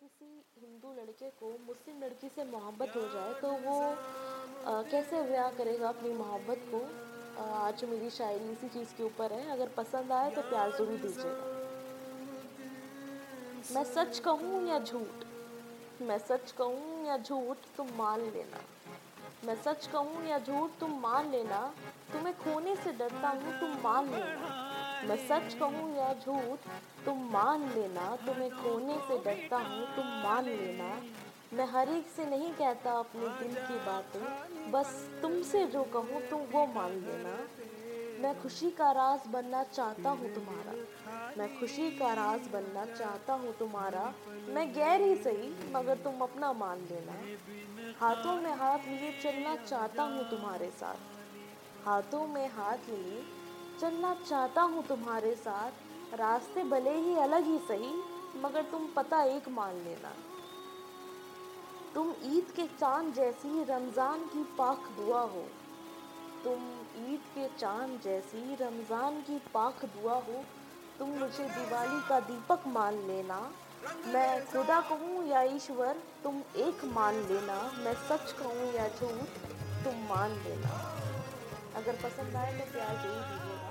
किसी हिंदू लड़के को मुस्लिम लड़की से मोहब्बत हो जाए तो वो आ, कैसे ब्याह करेगा अपनी मोहब्बत को? आ, आज मेरी शायरी इसी चीज़ के ऊपर है अगर पसंद आए तो प्यार ज़रूर दीजिएगा। मैं सच कहूँ या झूठ? मैं सच कहूँ या झूठ तुम मान लेना। मैं सच कहूँ या झूठ तुम मान लेना। तुम्हें खोने से डरता हूँ तुम मान लेना। मैं सच कहूँ या झूठ, तुम मान लेना, तुम्हें खोने से डरता हूँ, तुम मान लेना। मैं हर एक से नहीं कहता अपने दिल की बातें, बस तुमसे जो कहूँ, तुम वो मान लेना। मैं खुशी का राज बनना चाहता हूँ तुम्हारा। मैं खुशी का राज बनना चाहता हूँ तुम्हारा। मैं गैर ही सही, मगर तुम अपना मान लेना। हाथों में हाथ लिए चलना चाहता हूँ तुम्हारे साथ। हाथों में हाथ लिए चलना चाहता हूँ तुम्हारे साथ। रास्ते भले ही अलग ही सही, मगर तुम पता एक मान लेना। तुम ईद के चाँद जैसी रमज़ान की पाक दुआ हो। तुम ईद के चाँद जैसी रमज़ान की पाक दुआ हो। तुम मुझे दिवाली का दीपक मान लेना। मैं खुदा कहूँ या ईश्वर, तुम एक मान लेना। मैं सच कहूँ या झूठ, तुम मान लेना। अगर पसंद आए तो प्यार ज़रूर दीजिएगा।